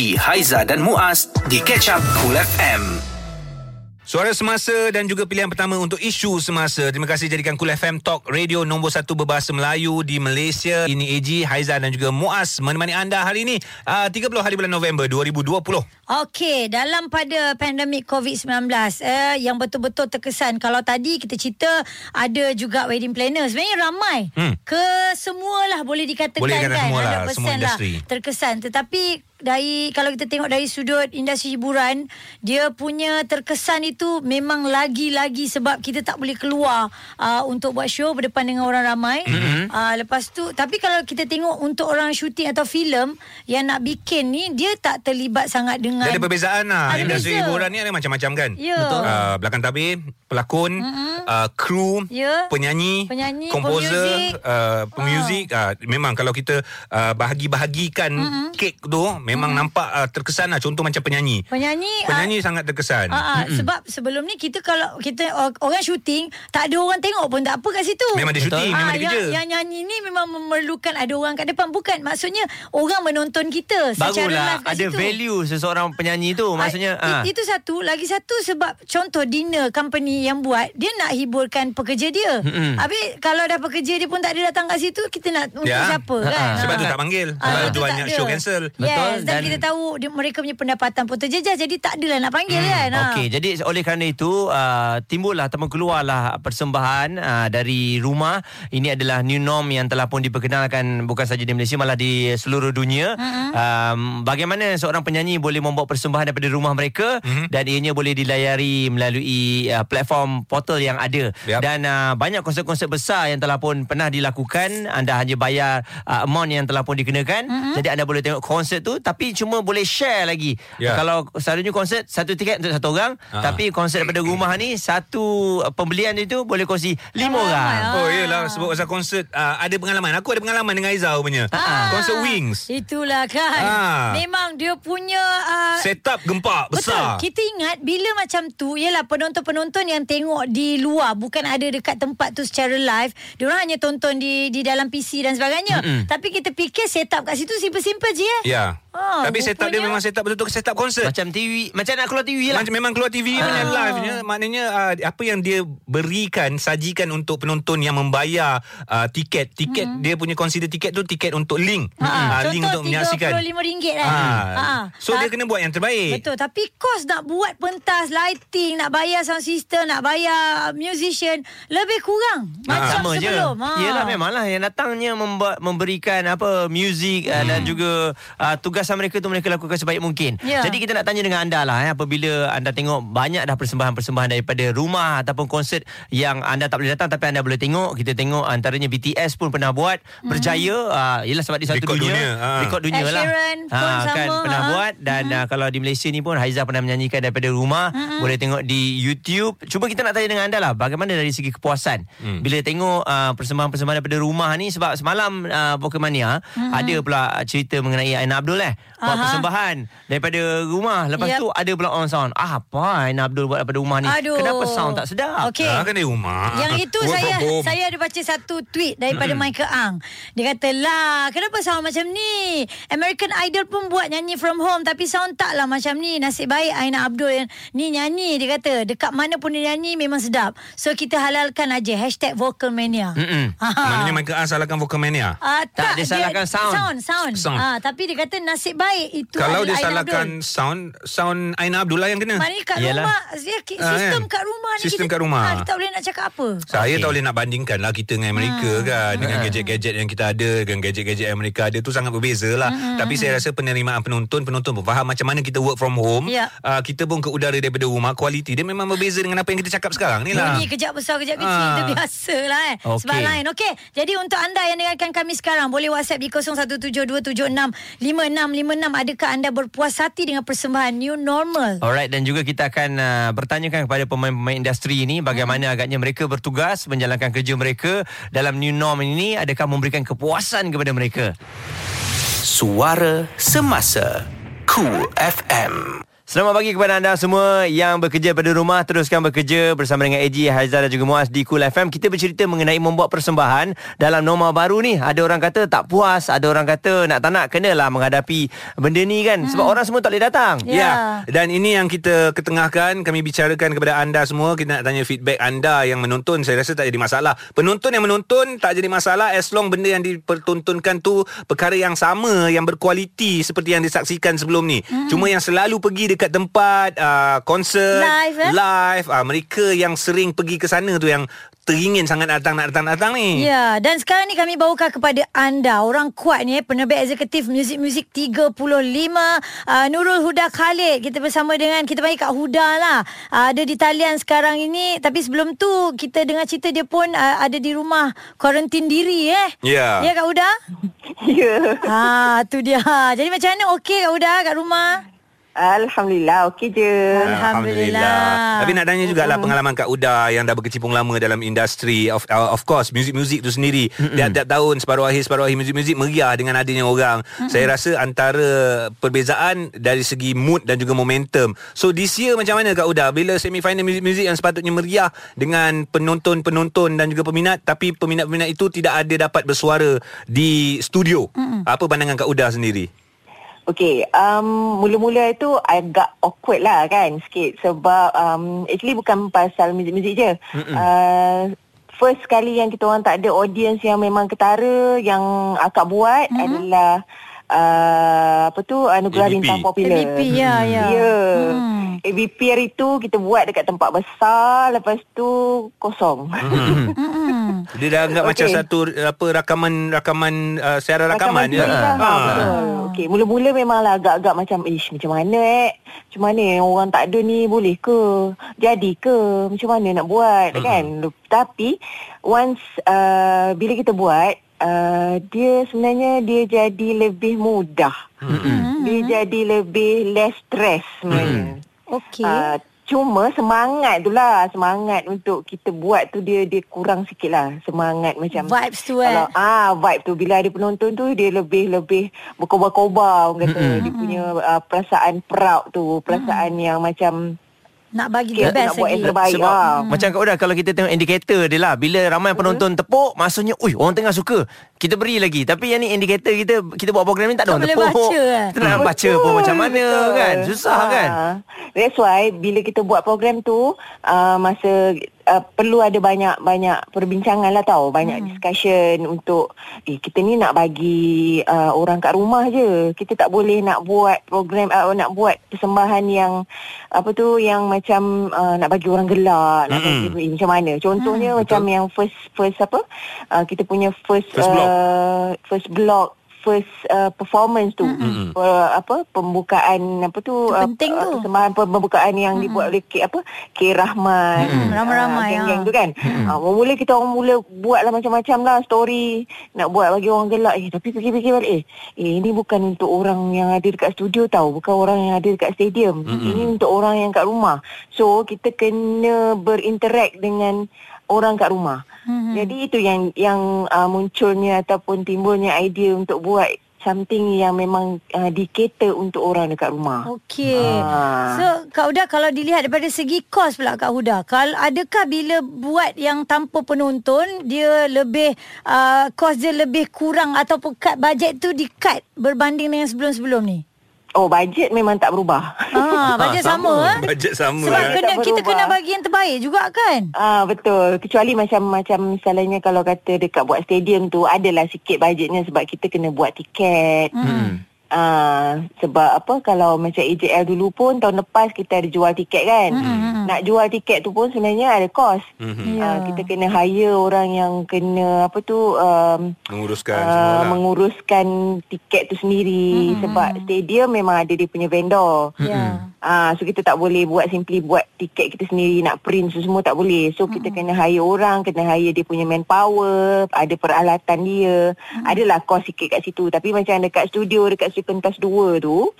AG, Haiza dan Muaz di Catch Up Cool FM. Suara semasa dan juga pilihan pertama untuk isu semasa. Terima kasih jadikan Cool FM Talk Radio nombor satu berbahasa Melayu di Malaysia. Ini AG, Haiza dan juga Muaz menemani anda hari ini uh, 30 hari bulan November 2020. Okey, dalam pada pandemik COVID-19 eh, yang betul-betul terkesan. Kalau tadi kita cerita ada juga wedding planner. Sebenarnya ramai. Hmm. Ke semualah boleh dikatakan Boleh kan. semualah, 100% semua industri. Lah, terkesan. Tetapi dari kalau kita tengok dari sudut industri hiburan dia punya terkesan itu memang lagi-lagi sebab kita tak boleh keluar uh, untuk buat show berdepan dengan orang ramai mm-hmm. uh, lepas tu tapi kalau kita tengok untuk orang syuting atau filem yang nak bikin ni dia tak terlibat sangat dengan Dia ada perbezaan lah. Ada Industri beza. hiburan ni ada macam-macam kan. Ya. Betul. Uh, belakang tabir, pelakon, mm-hmm. uh, kru, Ya. penyanyi, Penyanyi, komposer, pemuzik. uh, pemuzik. Uh, memang kalau kita uh, bahagi-bahagikan mm-hmm. kek tu memang mm-hmm. nampak uh, terkesan lah. Contoh macam penyanyi. penyanyi Penyanyi sangat terkesan. Ah, ah, sebab sebelum ni kita kalau kita or- orang syuting tak ada orang tengok pun tak apa kat situ. Memang dia syuting, memang Ah, dia yang, kerja. yang nyanyi ni memang memerlukan ada orang kat depan bukan maksudnya orang menonton kita secara Barulah live kat ada situ. value seseorang penyanyi tu maksudnya Ah, ah. i- itu satu lagi satu sebab contoh dinner company yang buat dia nak hiburkan pekerja dia. Habis kalau dah pekerja dia pun tak ada datang kat situ kita nak untuk Ya. siapa kan? Ah, Sebab tu Ah. tak panggil. Ah, Sebab tu banyak ada. show cancel. Yes, Betul, dan, dan- kita tahu dia, mereka punya pendapatan pun terjejas jadi tak adalah nak panggil Hmm, kan. Okey, jadi oleh kerana itu uh, timbullah ataupun keluarlah persembahan uh, dari rumah. Ini adalah new norm yang telah pun diperkenalkan bukan saja di Malaysia malah di seluruh dunia. Uh-huh. Um, bagaimana seorang penyanyi boleh membawa persembahan daripada rumah mereka uh-huh. dan ianya boleh dilayari melalui uh, platform portal yang ada. Yap. Dan uh, banyak konsert-konsert besar yang telah pun pernah dilakukan. Anda hanya bayar uh, amount yang telah pun dikenakan. Uh-huh. Jadi anda boleh tengok konsert tu tapi cuma boleh share lagi. Ya. Kalau selalunya konsert satu tiket untuk satu orang Ah. tapi konsert daripada rumah ni satu uh, pembelian itu boleh kongsi lima Ramai, orang. Oh Ah. iyalah sebab pasal konsert uh, ada pengalaman. Aku ada pengalaman dengan Aizah punya. Ah. Konsert Wings. Itulah kan. Ah. Memang dia punya uh, Setup gempak besar. Betul. Kita ingat bila macam tu ialah penonton-penonton yang tengok di luar bukan ada dekat tempat tu secara live. Diorang hanya tonton di di dalam PC dan sebagainya. Mm-mm. Tapi kita fikir setup kat situ simple-simple je eh. Ya. Ah, Tapi setup dia rupanya- memang setup betul-betul setup konsert. Macam TV, macam nak keluar TV lah. Macam memang keluar TV Ah. punya live nya maknanya uh, apa yang dia berikan sajikan untuk penonton yang membayar uh, tiket tiket Hmm. dia punya consider tiket tu tiket untuk link Ha, Ah, link untuk menyaksikan RM35 kan. Ah, Ha. so dia kena buat yang terbaik Betul Tapi kos nak buat pentas Lighting Nak bayar sound system Nak bayar musician Lebih kurang Macam sama je. sebelum ha. Yalah memanglah yang datangnya membuat memberikan apa muzik hmm. uh, dan juga uh, tugasan mereka tu mereka lakukan sebaik mungkin. Ya. Jadi kita nak tanya dengan anda lah eh, apabila anda tengok banyak dah persembahan-persembahan daripada rumah ataupun konsert yang anda tak boleh datang tapi anda boleh tengok. Kita tengok antaranya BTS pun pernah buat berjaya uh, yalah sebab di satu Rekod dunia, dunia, ah. rekod dunia Ed lah. Sheeran Ah, kan sama, pernah ah. buat dan uh, kalau di Malaysia ni pun Haiza pernah menyanyikan daripada rumah boleh tengok di YouTube. Cuba kita nak tanya dengan anda lah bagaimana dari segi kepuasan Hmm. bila tengok uh, persembahan-persembahan daripada rumah ni sebab semalam uh, Pokemania ada pula cerita mengenai Aina Abdul eh buat Aha. persembahan daripada rumah lepas Yep. tu ada pula on sound ah, apa Aina Abdul buat daripada rumah ni Aduh. kenapa sound tak sedap Okey. Ah, kan di rumah Yang itu Work saya saya ada baca satu tweet daripada mm-hmm. Michael Ang. Dia kata, "Lah, kenapa sound macam ni? American Idol pun buat nyanyi from home tapi sound taklah macam ni. Nasib baik Aina Abdul yang ni nyanyi." Dia kata, "Dekat mana pun dia nyanyi memang sedap. So kita halalkan aja #vocalmania." Mm-mm. Maknanya Michael A salahkan Vocalmania Ah, Tak, dia salahkan sound. Sound, sound. Sound. Ah, tapi dia kata nasib baik itu Kalau dia Aina salahkan Abdul. sound Sound Aina Abdullah yang kena Maknanya kat Yalah. rumah dia, Ah, Sistem kan? kat rumah ni Sistem kita, kat rumah. ah, Kita tak boleh nak cakap apa Saya Okey. tak boleh nak bandingkan lah kita dengan Amerika Hmm. kan Dengan gadget-gadget yang kita ada Dengan gadget-gadget yang mereka ada tu sangat berbeza lah Hmm, Tapi saya rasa penerimaan penonton Penonton pun faham macam mana kita work from home Ya. uh, Kita pun ke udara daripada rumah Kualiti dia memang berbeza dengan apa yang kita cakap sekarang ni lah Bunyi kejap besar kejap kecil Ah. Itu biasa lah eh Okey. Sebab lain Okey Jadi untuk anda yang dengarkan kami sekarang Boleh whatsapp di 0172765656 Adakah anda berpuas hati Dengan persembahan New Normal? Alright dan juga kita akan uh, bertanyakan kepada pemain-pemain industri ini bagaimana agaknya mereka bertugas menjalankan kerja mereka dalam new norm ini adakah memberikan kepuasan kepada mereka. Suara Semasa Cool FM Selamat pagi kepada anda semua yang bekerja pada rumah teruskan bekerja bersama dengan AG Haizal dan juga Muaz di Cool FM. Kita bercerita mengenai membuat persembahan dalam norma baru ni. Ada orang kata tak puas, ada orang kata nak tak nak kenalah menghadapi benda ni kan sebab orang semua tak boleh datang. Ya. Ya. Dan ini yang kita ketengahkan Kami bicarakan kepada anda semua Kita nak tanya feedback anda Yang menonton Saya rasa tak jadi masalah Penonton yang menonton Tak jadi masalah As long benda yang dipertontonkan tu Perkara yang sama Yang berkualiti Seperti yang disaksikan sebelum ni hmm. Cuma yang selalu pergi Dekat tempat uh, Konsert Live, eh? Live uh, Mereka yang sering pergi ke sana tu Yang teringin sangat datang Nak datang, nak datang ni Ya, dan sekarang ni kami bawakan kepada anda orang kuat ni eh, penerbit eksekutif muzik-muzik 35 uh, Nurul Huda Khalid. Kita bersama dengan kita panggil Kak Huda lah. Uh, ada di talian sekarang ini tapi sebelum tu kita dengar cerita dia pun uh, ada di rumah kuarantin diri eh. Ya. Ya Kak Huda? Ya. Ha, tu dia. Jadi macam mana okey Kak Huda kat rumah? Alhamdulillah, okey je. Alhamdulillah. Tapi nak tanya jugalah pengalaman Kak Uda yang dah berkecimpung lama dalam industri of uh, of course muzik-muzik tu sendiri. Tiap-tiap tahun separuh akhir separuh akhir muzik-muzik meriah dengan adanya orang. Saya rasa antara perbezaan dari segi mood dan juga momentum. So this year macam mana Kak Uda bila semi final muzik-muzik yang sepatutnya meriah dengan penonton-penonton dan juga peminat tapi peminat-peminat itu tidak ada dapat bersuara di studio. Apa pandangan Kak Uda sendiri? Okey, um, mula-mula itu agak awkward lah kan sikit sebab um, actually bukan pasal muzik-muzik je. Uh, first kali yang kita orang tak ada audience yang memang ketara yang akak buat mm-hmm. adalah uh, apa tu anugerah ABP. bintang popular. ABP, ya, ya. Ya. Hmm. ABP hari tu kita buat dekat tempat besar lepas tu kosong. Hmm. Dia dah anggap okay. Macam satu apa rakaman rakaman uh, siaran rakaman, diri lah. Ha. Ha. Betul. Okey, mula-mula memanglah agak-agak macam ish macam mana eh? Macam mana orang tak ada ni boleh ke? Jadi ke? Macam mana nak buat Mhm. kan? Tapi once uh, bila kita buat uh, dia sebenarnya dia jadi lebih mudah. Mm-mm. Dia jadi lebih less stress sebenarnya. Okey. Uh, cuma semangat tu lah Semangat untuk kita buat tu Dia dia kurang sikit lah Semangat macam Vibes tu, eh. Kalau ah vibe tu Bila ada penonton tu Dia lebih-lebih Berkobar-kobar Orang kata Dia punya uh, perasaan proud tu Perasaan yang macam Nak bagi the best nak buat lagi. yang terbaik Sebab ah. macam Kak Uda Kalau kita tengok indikator dia lah Bila ramai penonton tepuk Maksudnya Ui orang tengah suka Kita beri lagi Tapi yang ni indikator kita Kita buat program ni tak ada Tak orang boleh tepuk baca, eh? Kita nak baca pun macam mana kan Susah Ah. kan That's why bila kita buat program tu uh, masa uh, perlu ada banyak banyak perbincangan lah tau, banyak hmm. discussion untuk eh kita ni nak bagi uh, orang kat rumah je. Kita tak boleh nak buat program uh, nak buat persembahan yang apa tu yang macam uh, nak bagi orang gelak, nak Mm-mm. bagi eh, macam mana. Contohnya macam yang first first apa? Uh, kita punya first First block. uh, first block first uh, performance tu. Mm-mm. uh, apa pembukaan apa tu uh, penting uh, tu. persembahan pembukaan yang dibuat oleh K apa K Rahman. Mm-mm. Ramai-ramai, uh, geng-geng ah. tu kan? Uh, mula kita orang mula buat lah macam-macam lah story nak buat bagi orang gelak. Eh tapi fikir-fikir balik. Eh eh ini bukan untuk orang yang ada dekat studio tau. Bukan orang yang ada dekat stadium. Mm-mm. ini untuk orang yang kat rumah. So kita kena berinteract dengan orang kat rumah Mhm. jadi itu yang yang uh, munculnya ataupun timbulnya idea untuk buat something yang memang uh, dikater untuk orang dekat rumah. Okey. Ah. So Kak Huda kalau dilihat daripada segi kos pula Kak Huda, kalau adakah bila buat yang tanpa penonton dia lebih uh, kos dia lebih kurang ataupun cut bajet tu di-cut berbanding dengan sebelum-sebelum ni? Oh, bajet memang tak berubah. Ah, bajet sama, eh? Bajet sama Sebab eh. kena kita kena bagi yang terbaik juga kan? Ah betul. Kecuali macam macam misalnya kalau kata dekat buat stadium tu adalah sikit bajetnya sebab kita kena buat tiket. Hmm. Ah sebab apa kalau macam AJL dulu pun tahun lepas kita ada jual tiket kan. Mm-mm. Nak jual tiket tu pun sebenarnya ada kos. Mhm. Ya. Ah kita kena hire orang yang kena apa tu um, Menguruskan uh, semua menguruskan tiket tu sendiri Mm-mm. sebab stadium memang ada dia punya vendor. Ya. Ah, so kita tak boleh buat simply buat tiket kita sendiri nak print tu semua tak boleh. So kita kena hire orang, kena hire dia punya manpower, ada peralatan dia. Adalah kos sikit kat situ. Tapi macam dekat studio dekat Sri Pentas 2 tu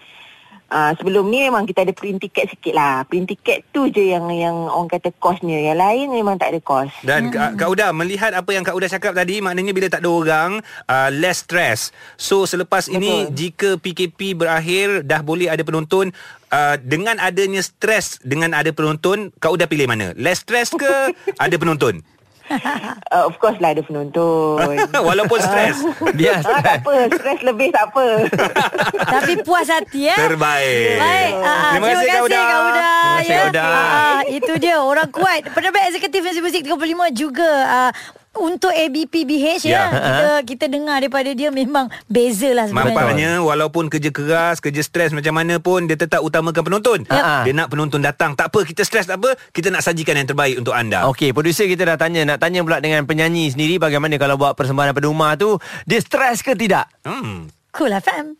Uh, sebelum ni memang kita ada print tiket sikit lah. Print tiket tu je yang yang orang kata kosnya. Yang lain memang tak ada kos. Dan hmm. Kak Uda melihat apa yang Kak Uda cakap tadi maknanya bila tak ada orang uh, less stress. So selepas Betul. ini jika PKP berakhir dah boleh ada penonton uh, dengan adanya stres dengan ada penonton Kak Uda pilih mana? Less stress ke ada penonton? uh, of course lah ada penonton. Walaupun stres. Dia ah, tak apa, stres lebih tak apa. Tapi puas hati eh. Terbaik. Baik. Uh, terima, kasih terima kasih Kak Uda. Terima kasih Kak Uda. Uh, itu dia orang kuat. Penerbit Eksekutif Nasi Muzik 35 juga uh, untuk ABP BH ya, ya. kita kita dengar daripada dia memang beza lah sebenarnya. Mampaknya walaupun kerja keras, kerja stres macam mana pun dia tetap utamakan penonton. Ya. Dia nak penonton datang. Tak apa kita stres tak apa, kita nak sajikan yang terbaik untuk anda. Okey, producer kita dah tanya, nak tanya pula dengan penyanyi sendiri bagaimana kalau buat persembahan pada rumah tu, dia stres ke tidak? Hmm. Cool FM.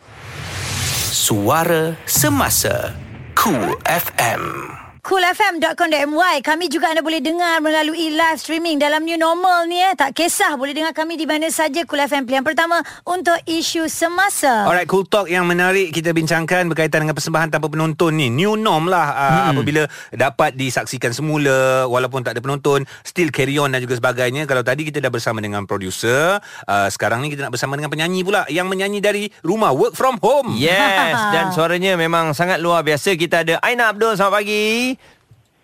Suara semasa Cool FM coolfm.com.my Kami juga anda boleh dengar melalui live streaming dalam new normal ni eh. Tak kisah boleh dengar kami di mana saja Cool FM pilihan pertama untuk isu semasa. Alright, Cool Talk yang menarik kita bincangkan berkaitan dengan persembahan tanpa penonton ni. New norm lah uh, hmm. apabila dapat disaksikan semula walaupun tak ada penonton. Still carry on dan juga sebagainya. Kalau tadi kita dah bersama dengan producer, uh, sekarang ni kita nak bersama dengan penyanyi pula yang menyanyi dari rumah, work from home. Yes, dan suaranya memang sangat luar biasa. Kita ada Aina Abdul, selamat pagi.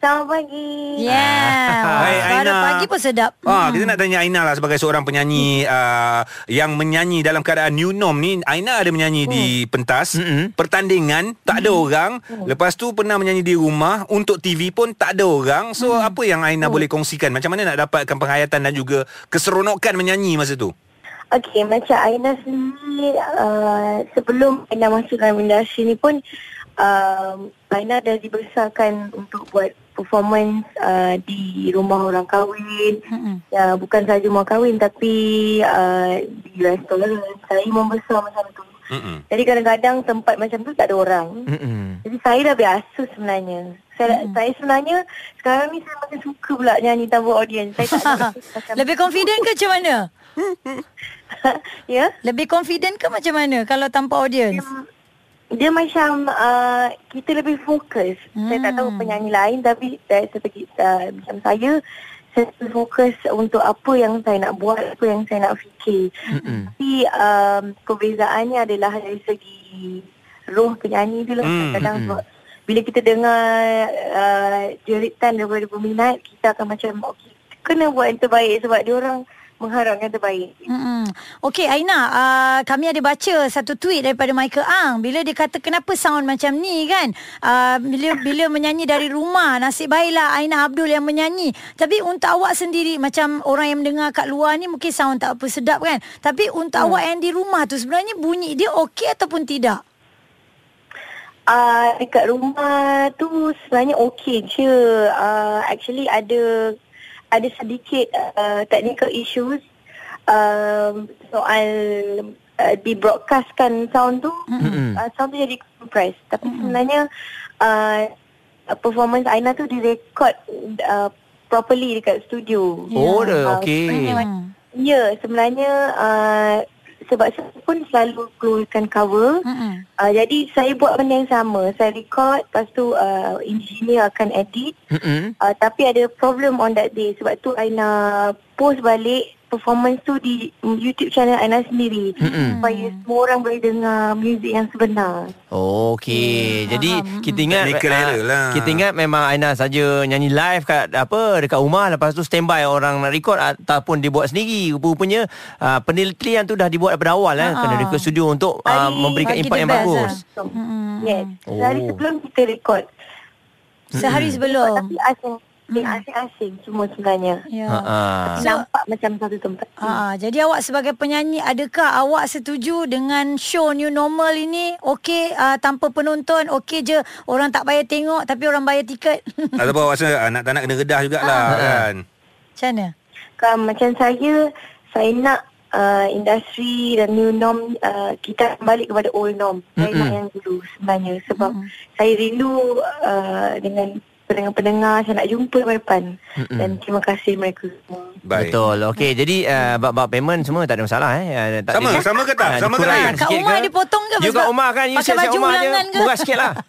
Selamat pagi. Yeah. Hai Aina. pagi pun sedap. Ah, hmm. kita nak tanya Aina lah sebagai seorang penyanyi uh, yang menyanyi dalam keadaan new norm ni. Aina ada menyanyi hmm. di pentas, hmm. pertandingan tak ada hmm. orang. Hmm. Lepas tu pernah menyanyi di rumah untuk TV pun tak ada orang. So hmm. apa yang Aina hmm. boleh kongsikan? Macam mana nak dapatkan penghayatan dan juga keseronokan menyanyi masa tu? Okey, macam Aina sendiri uh, sebelum Aina masuk dalam industri ni pun uh, Aina dah dibesarkan untuk buat performance uh, di rumah orang kahwin. Mm-hmm. Ya, bukan saja rumah kahwin tapi uh, di restoran. Saya membesar macam tu. Mm-hmm. Jadi kadang-kadang tempat macam tu tak ada orang. Mm-hmm. Jadi saya dah biasa sebenarnya. Saya, mm-hmm. saya sebenarnya sekarang ni saya makin suka pula nyanyi tanpa audience. Saya tak Lebih confident ke macam mana? ya? Lebih confident ke macam mana kalau tanpa audience? Um, dia macam uh, kita lebih fokus. Hmm. Saya tak tahu hmm. penyanyi lain tapi dari segi uh, macam saya saya lebih fokus untuk apa yang saya nak buat, apa yang saya nak fikir. Hmm. Tapi um, perbezaannya adalah dari segi roh penyanyi tu lah. Kadang hmm. bila kita dengar uh, jeritan daripada peminat, kita akan macam okay, kena buat yang terbaik sebab dia orang mengharapkan terbaik. Mm-hmm. Okey Aina, uh, kami ada baca satu tweet daripada Michael Ang bila dia kata kenapa sound macam ni kan? Uh, bila bila menyanyi dari rumah, nasib baiklah Aina Abdul yang menyanyi. Tapi untuk awak sendiri macam orang yang mendengar kat luar ni mungkin sound tak apa sedap kan? Tapi untuk hmm. awak yang di rumah tu sebenarnya bunyi dia okey ataupun tidak? Uh, dekat rumah tu sebenarnya okey je. Uh, actually ada ada sedikit uh, technical issues um, soal uh, di broadcastkan sound tu mm-hmm. uh, sound tu jadi compressed tapi mm-hmm. sebenarnya uh, performance Aina tu direkod uh, properly dekat studio oh yeah. okey ya yeah, sebenarnya uh, sebab saya pun selalu keluarkan cover. Mm-hmm. Uh, jadi saya buat benda yang sama. Saya record, lepas tu uh, engineer akan edit. Mm-hmm. Uh, tapi ada problem on that day. Sebab tu I nak post balik performance tu di YouTube channel Aina sendiri mm-hmm. supaya semua orang boleh dengar muzik yang sebenar. Okey. Hmm. Jadi hmm. kita ingat uh, lah. kita ingat memang Aina saja nyanyi live kat apa dekat rumah lepas tu standby orang nak record ataupun dibuat sendiri. Rupanya uh, penelitian tu dah dibuat daripada awal eh uh-huh. kena record studio untuk uh, memberikan impak yang bagus. Lah. Yes. Oh. Sehari sebelum kita record. Sehari sebelum. Tapi Hmm. Asing-asing semua sebenarnya. Ya. Ha-ha. Nampak so, macam satu tempat. Ha, jadi awak sebagai penyanyi, adakah awak setuju dengan show new normal ini? Okey uh, tanpa penonton, okey je orang tak bayar tengok tapi orang bayar tiket. Ataupun awak rasa anak tak nak kena redah jugalah ha. kan? Macam mana? Kan, macam saya, saya nak uh, industri dan new norm uh, kita kembali kepada old norm. Mm-hmm. Saya nak yang dulu sebenarnya sebab mm-hmm. saya rindu uh, dengan pendengar-pendengar saya nak jumpa tahun depan. Dan terima kasih mereka semua. Baik. Betul. Okey, jadi uh, bab-bab payment semua tak ada masalah eh. Uh, tak Sama, ada- sama ke tak? Ah, Sama ke tak? Kak sikit Umar ke? dipotong ke? You kat Umar kan, you pakai siap-siap baju Umar ke? Murah sikit lah.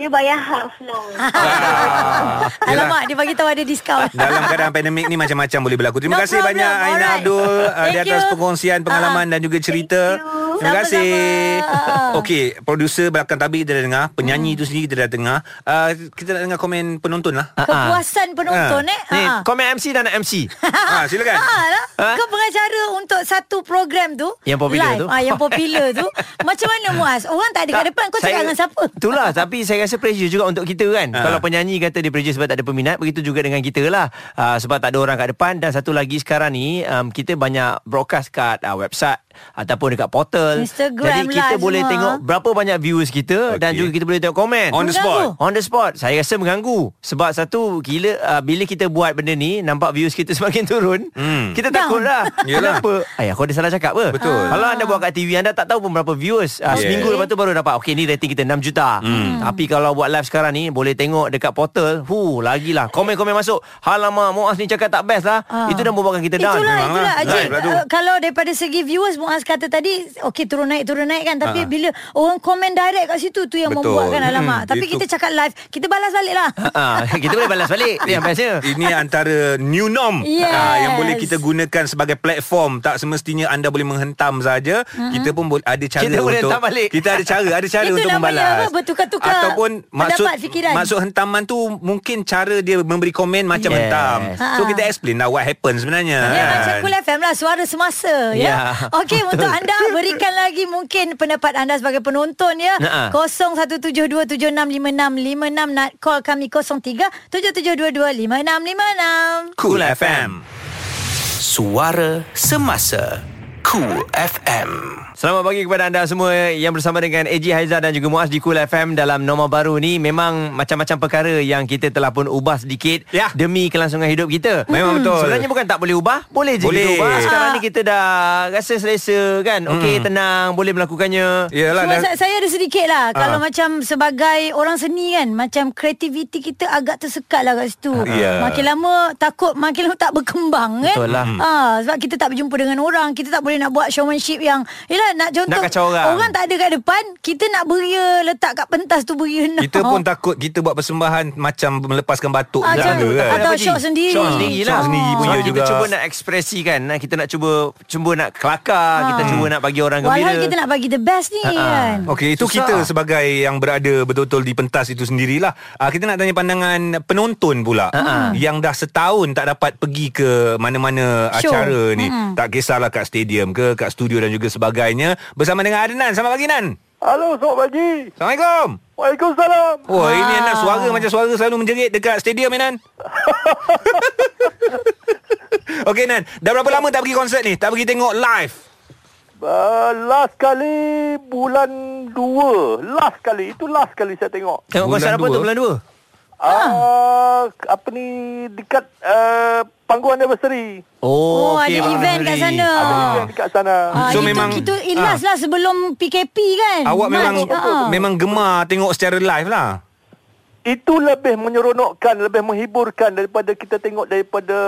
Dia bayar half lah. Alamak, dia bagi tahu ada diskaun. Dalam keadaan pandemik ni macam-macam boleh berlaku. Terima No kasih problem. banyak Aina Alright. Abdul uh, di atas you. perkongsian pengalaman dan juga cerita. Thank you. Terima kasih. Sama-sama. Okey, producer belakang tabik kita dah dengar, penyanyi tu sendiri kita dah dengar. Uh, kita nak dengar komen penonton lah. Kepuasan penonton eh. Ni, Ha. komen MC dan nak MC. ha, silakan. Ha, lah. Ha? Kau pengacara untuk satu program tu Yang popular live, tu. ah, Yang popular tu Macam mana Muaz Orang tak ada kat depan Kau cakap dengan siapa Itulah Tapi saya rasa pressure juga Untuk kita kan Ha. Kalau penyanyi kata Dia pressure sebab tak ada peminat Begitu juga dengan kita lah uh, Sebab tak ada orang kat depan Dan satu lagi sekarang ni um, Kita banyak broadcast kat uh, website Ataupun dekat portal Instagram Jadi kita live boleh semua. tengok Berapa banyak viewers kita Dan Okey. juga kita boleh tengok komen On the spot. On the spot Saya rasa mengganggu Sebab satu Gila uh, Bila kita buat benda ni Nampak views kita semakin turun Hmm. Kita Down. takut lah Yelah. Kenapa Ayah kau ada salah cakap apa Betul. Kalau anda buat kat TV Anda tak tahu pun berapa viewers uh, Yes. Seminggu lepas tu baru dapat Okay ni rating kita 6 juta hmm. Tapi kalau buat live sekarang ni Boleh tengok dekat portal Hu lagilah Komen-komen masuk Halamak Muaz ni cakap tak best lah Ah. Itu dah membuatkan kita down Itulah, itulah. lah. Ajik, Live lah uh, kalau daripada segi viewers Muaz kata tadi okey turun naik turun naik kan tapi Ha. bila orang komen direct kat situ tu yang Betul. membuatkan alamak. Hmm, Tapi itu- kita cakap live, kita balas balik lah. Ah, Kita boleh balas balik Itu yang bestnya Ini antara new norm Yes. Ah, yang boleh kita gunakan sebagai platform. Tak semestinya anda boleh menghentam saja. Mm-hmm. Kita pun boleh ada cara Kita untuk boleh hentam balik. Kita ada cara, ada cara Itu untuk namanya membalas. apa? Bertukar-tukar Ataupun maksud fikiran. maksud hentaman tu mungkin cara dia memberi komen macam Yes. hentam. So Ha. kita explain lah what happen sebenarnya. Ya kan? macam Cool FM lah Suara semasa ya. Ya, Okey untuk anda Berikan lagi mungkin Pendapat anda sebagai penonton ya. Nah. 0172765656 Nak call kami 0377225656 Cool FM. Suara Semasa. Cool FM Selamat pagi kepada anda semua yang bersama dengan AJ Haiza dan juga Muaz di Cool FM dalam norma baru ni memang macam-macam perkara yang kita telah pun ubah sedikit Ya. demi kelangsungan hidup kita. Memang betul. Sebenarnya bukan tak boleh ubah, boleh je Boleh. kita ubah. Sekarang Ah. ni kita dah rasa selesa kan. Okey, tenang, boleh melakukannya. Yalah Cuma dan saya, ada sedikit lah Ah. Kalau macam sebagai orang seni kan Macam kreativiti kita agak tersekat lah kat situ Ya. Makin lama takut Makin lama tak berkembang kan Betul lah. ha, Sebab kita tak berjumpa dengan orang Kita tak boleh nak buat showmanship yang Yelah nak contoh Nak kacau orang. Orang tak ada kat depan Kita nak beria Letak kat pentas tu beria nak kita pun takut kita buat persembahan macam melepaskan batuk Ah, kan. atau shock sendiri. Shock sendiri lah Shock sendiri pun Sebab ya kita juga. cuba nak ekspresikan nah, Kita nak cuba Cuba nak kelakar Ha. Kita cuba nak bagi orang gembira Walhal kita nak bagi the best ni Ha, ha. kan Okey, itu Susah. kita sebagai yang berada betul-betul di pentas itu sendirilah. Uh, kita nak tanya pandangan penonton pula Ha-ha. yang dah setahun tak dapat pergi ke mana-mana Show. acara ni. Mm-mm. Tak kisahlah kat stadium ke, kat studio dan juga sebagainya. Bersama dengan Adnan. Selamat pagi Nan. Halo, selamat pagi. Assalamualaikum. Waalaikumsalam. Oh, Ah. ini Nan suara macam suara selalu menjerit dekat stadium Nan. Okey Nan, dah berapa lama tak pergi konsert ni? Tak pergi tengok live? Uh, last kali bulan 2. Last kali. Itu last kali saya tengok. Tengok Bulan konsert apa dua. tu bulan 2 Uh, apa ni dekat uh, panggung anniversary. Oh, okey, ada Bang event kat sana. Ada Ah. event dekat sana. Ah, So itu, memang- itu ilas lah sebelum PKP kan Awak memang Ah. memang gemar tengok secara live lah. Itu lebih menyeronokkan, lebih menghiburkan daripada kita tengok daripada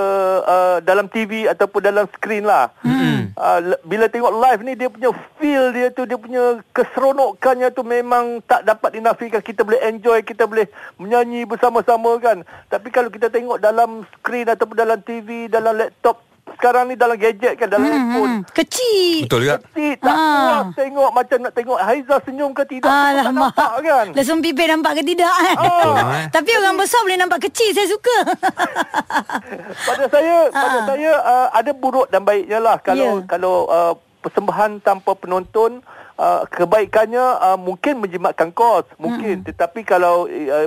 uh, dalam TV ataupun dalam skrin lah. Mm-hmm. Uh, bila tengok live ni dia punya feel dia tu, dia punya keseronokannya tu memang tak dapat dinafikan. Kita boleh enjoy, kita boleh menyanyi bersama-sama kan. Tapi kalau kita tengok dalam skrin ataupun dalam TV, dalam laptop, sekarang ni dalam gadget kan, dalam handphone. Hmm, kecil Betul juga. Kecil, tak Ah. puas tengok macam nak tengok Haiza senyum ke tidak. semua tak Alamak nampak kan. Lesung pipi nampak ke tidak kan Oh. eh. Tapi orang besar boleh nampak kecil Saya suka pada saya pada Ah. saya uh, ada buruk dan baiknya lah kalau Ya. kalau uh, persembahan tanpa penonton uh, kebaikannya uh, mungkin menjimatkan kos mungkin tetapi kalau uh,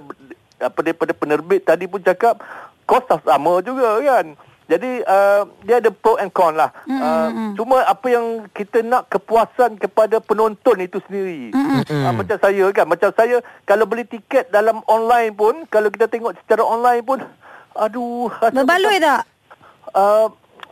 apa daripada penerbit tadi pun cakap kos tak sama juga kan jadi uh, dia ada pro and con lah. Uh, cuma apa yang kita nak kepuasan kepada penonton itu sendiri. Uh, macam saya kan, macam saya kalau beli tiket dalam online pun, kalau kita tengok secara online pun, aduh. Berbaloi tak? uh,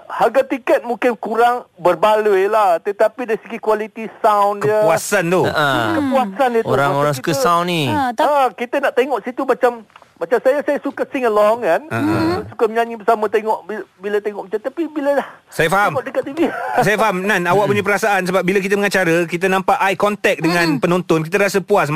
harga tiket mungkin kurang berbaloi lah tetapi dari segi kualiti sound dia Kepuasan tu. Ah. kepuasan dia tu Orang-orang suka sound ni Ha, tapi Ah, kita nak tengok situ macam macam saya saya suka sing along kan. Uh-huh. Suka menyanyi bersama tengok bila, bila tengok macam tapi bila dah Saya faham. tengok dekat TV. Saya faham Nan awak punya perasaan sebab bila kita mengacara kita nampak eye contact dengan penonton kita rasa puas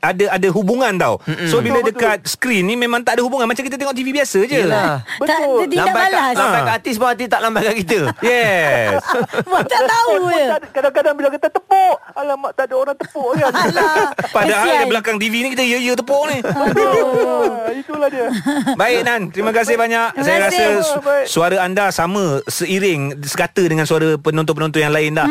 ada ada hubungan tau. So bila Betul, dekat skrin ni memang tak ada hubungan macam kita tengok TV biasa je. Yelah. Tak, Betul. Lambat kat, balas. lambat Ha. kat artis pun artis tak lambat kat kita. Yes. Buat tak tahu je. tak ada- Kadang-kadang bila kita tepuk, alamak tak ada orang tepuk kan. Alah, Padahal di belakang TV ni kita ya-ya tepuk ni. Ah, itulah dia. Baik Nan, terima kasih banyak. Terima Saya kasih. rasa su- Baik. suara anda sama seiring sekata dengan suara penonton-penonton yang lain dah.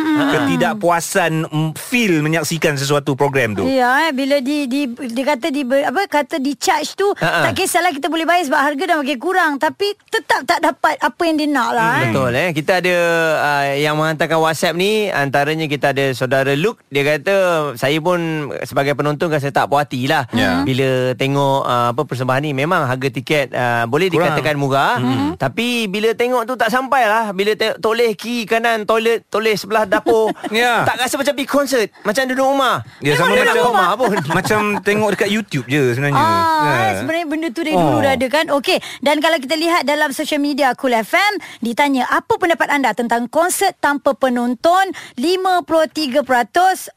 Ketidakpuasan mm, feel menyaksikan sesuatu program tu. Ya eh bila di di dia kata di apa kata di charge tu Ha-ha. tak kisahlah kita boleh bayar sebab harga dah makin kurang tapi tetap tak dapat apa yang dia nak lah eh. Betul eh Kita ada uh, Yang menghantarkan WhatsApp ni Antaranya kita ada Saudara Luke Dia kata Saya pun Sebagai penonton Rasa tak puas hati lah Ya. Bila tengok uh, Apa persembahan ni Memang harga tiket uh, Boleh Kurang. dikatakan murah mm-hmm. Tapi bila tengok tu Tak sampai lah Bila te- toleh kiri kanan Toilet Toleh sebelah dapur Ya. Tak rasa macam pergi konsert Macam duduk rumah Ya sama Memang macam duduk rumah pun macam tengok dekat YouTube je sebenarnya. Ah, Ha. eh, sebenarnya benda tu dari dulu Oh. dah ada kan. Okey, dan kalau kita lihat dalam social media Cool FM ditanya apa pendapat anda tentang konsert tanpa penonton? 53%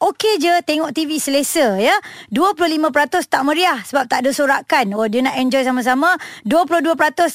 okey je tengok TV selesa ya. 25% tak meriah sebab tak ada sorakan. Oh dia nak enjoy sama-sama. 22%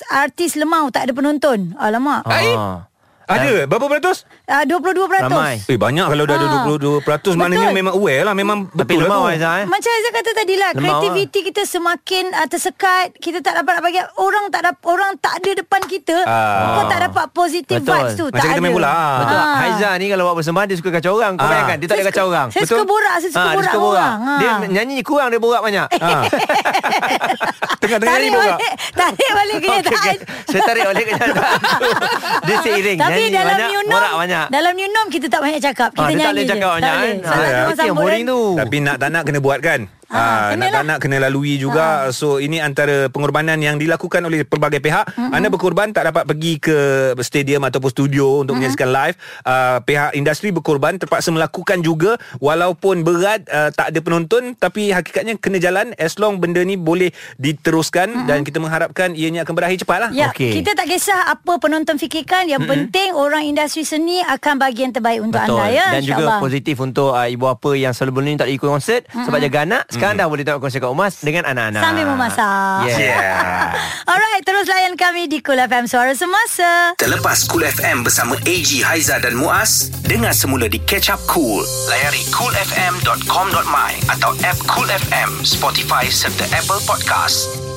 artis lemau tak ada penonton. Alamak. Ah. Ada berapa peratus? Uh, 22%. Ramai. Eh banyak kalau dah ada Ah. 22% maknanya Betul. memang aware lah memang Tapi betul lemah lah tu. Aizah eh Macam Aizah kata tadi lah Kreativiti kita semakin uh, tersekat Kita tak dapat nak bagi Orang tak dapat Orang tak ada depan kita Ah. Kau tak dapat positive Betul. vibes tu Macam tak kita ada. main bola. Betul. Ah. Haiza ni kalau buat persembahan dia suka kacau orang. Kau Ah. bayangkan dia tak ada kacau orang. Saya suka borak Saya suka Ah, dia borak suka borak. orang Dia Ah. nyanyi kurang dia borak banyak. Ha. Tengah-tengah ni borak. Tarik balik kenyataan. Saya tarik balik kenyataan. Dia seiring Tapi nyanyi dalam banyak, new norm banyak. Dalam new norm Kita tak banyak cakap Kita tak nyanyi boleh je cakap banyak, Tak boleh. Salah sambut boring kan. tu. Tapi nak tak nak kena buat kan Ah, Ah, nak tak nak kena lalui juga So ini antara pengorbanan yang dilakukan oleh pelbagai pihak mm-hmm. Anda berkorban tak dapat pergi ke stadium ataupun studio Untuk mm-hmm. menyaksikan live uh, Pihak industri berkorban terpaksa melakukan juga Walaupun berat uh, tak ada penonton Tapi hakikatnya kena jalan As long benda ni boleh diteruskan mm-hmm. Dan kita mengharapkan ianya akan berakhir cepat lah Ya, Okey. kita tak kisah apa penonton fikirkan. Yang mm-hmm. penting orang industri seni akan bagi yang terbaik untuk Betul. anda ya. Dan juga insyaAllah. positif untuk uh, ibu apa yang selalu ni tak ikut konsert mm-hmm. sebab jaga anak. Sekarang dah boleh tengok konsert kat rumah dengan anak-anak. Sambil memasak. Yeah. Yeah. Alright, terus layan kami di Cool FM Suara Semasa. Terlepas Cool FM bersama AG Haiza dan Muaz, dengar semula di Catch Up Cool. Layari coolfm.com.my atau app Cool FM, Spotify serta Apple Podcast.